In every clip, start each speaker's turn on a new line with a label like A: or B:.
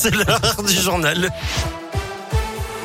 A: C'est l'heure du journal.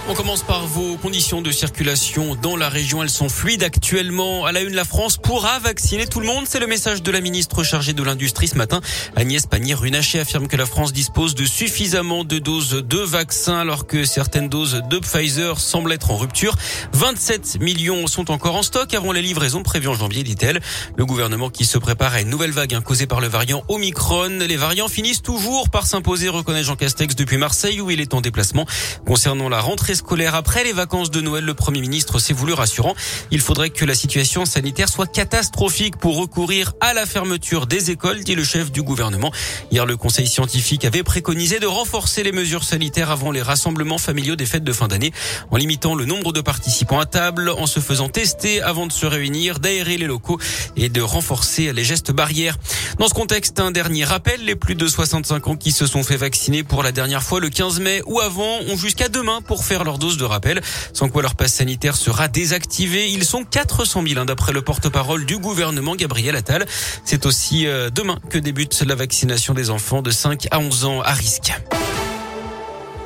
B: On commence par vos conditions de circulation dans la région. Elles sont fluides actuellement. À la une, la France pourra vacciner tout le monde. C'est le message de la ministre chargée de l'Industrie ce matin. Agnès Pannier-Runacher affirme que la France dispose de suffisamment de doses de vaccins alors que certaines doses de Pfizer semblent être en rupture. 27 millions sont encore en stock avant les livraisons prévues en janvier, dit-elle. Le gouvernement qui se prépare à une nouvelle vague hein, causée par le variant Omicron. Les variants finissent toujours par s'imposer, reconnaît Jean Castex depuis Marseille où il est en déplacement. Concernant la rentrée scolaire après les vacances de Noël. Le Premier ministre s'est voulu rassurant. Il faudrait que la situation sanitaire soit catastrophique pour recourir à la fermeture des écoles, dit le chef du gouvernement. Hier, le conseil scientifique avait préconisé de renforcer les mesures sanitaires avant les rassemblements familiaux des fêtes de fin d'année, en limitant le nombre de participants à table, en se faisant tester avant de se réunir, d'aérer les locaux et de renforcer les gestes barrières. Dans ce contexte, un dernier rappel, les plus de 65 ans qui se sont fait vacciner pour la dernière fois le 15 mai ou avant ont jusqu'à demain pour faire leur dose de rappel, sans quoi leur passe sanitaire sera désactivé. Ils sont 400 000 hein, d'après le porte-parole du gouvernement Gabriel Attal. C'est aussi euh, demain que débute la vaccination des enfants de 5 à 11 ans à risque.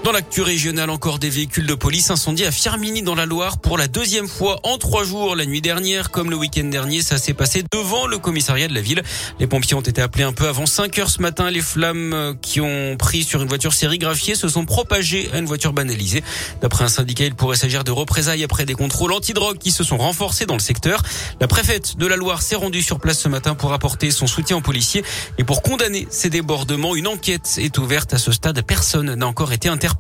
B: Dans l'actu régionale, encore des véhicules de police incendiés à Firmini dans la Loire pour la deuxième fois en trois jours la nuit dernière. Comme le week-end dernier, ça s'est passé devant le commissariat de la ville. Les pompiers ont été appelés un peu avant 5 heures ce matin. Les flammes euh, qui ont pris sur une voiture sérigraphiée se sont propagées à une voiture banalisée. D'après un syndicat, il pourrait s'agir de représailles après des contrôles antidrogue qui se sont renforcés dans le secteur. La préfète de la Loire s'est rendue sur place ce matin pour apporter son soutien aux policiers et pour condamner ces débordements. Une enquête est ouverte à ce stade. Personne n'a encore été interpellé.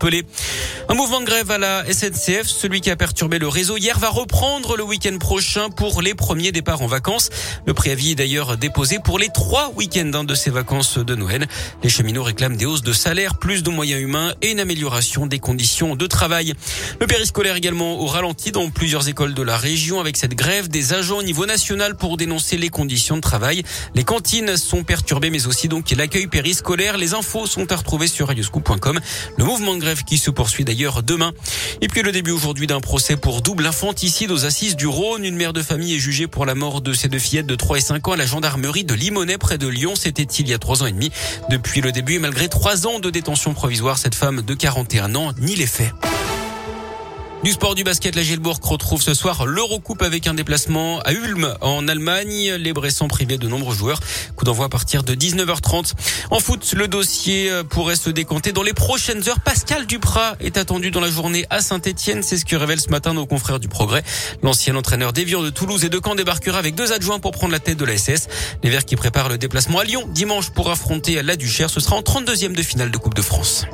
B: Un mouvement de grève à la SNCF, celui qui a perturbé le réseau hier, va reprendre le week-end prochain pour les premiers départs en vacances. Le préavis est d'ailleurs déposé pour les trois week-ends hein, de ces vacances de Noël. Les cheminots réclament des hausses de salaire, plus de moyens humains et une amélioration des conditions de travail. Le périscolaire également au ralenti dans plusieurs écoles de la région avec cette grève des agents au niveau national pour dénoncer les conditions de travail. Les cantines sont perturbées mais aussi donc l'accueil périscolaire. Les infos sont à retrouver sur radioscoop.com. Le mouvement de grève qui se poursuit d'ailleurs demain. Et puis le début aujourd'hui d'un procès pour double infanticide aux assises du Rhône. Une mère de famille est jugée pour la mort de ses deux fillettes de 3 et 5 ans à la gendarmerie de Limonest près de Lyon. C'était il y a trois ans et demi. Depuis le début et malgré trois ans de détention provisoire, cette femme de 41 ans nie les faits. Du sport du basket, la Gilbourg retrouve ce soir l'Eurocoupe avec un déplacement à Ulm en Allemagne. Les Bressans privés de nombreux joueurs. Coup d'envoi à partir de 19h30. En foot, le dossier euh, pourrait se décanter dans les prochaines heures. Pascal Duprat est attendu dans la journée à Saint-Etienne. C'est ce que révèle ce matin nos confrères du Progrès. L'ancien entraîneur d'Evian de Toulouse et de Caen débarquera avec deux adjoints pour prendre la tête de la SS. Les Verts qui préparent le déplacement à Lyon dimanche pour affronter la Duchère. Ce sera en 32e de finale de Coupe de France.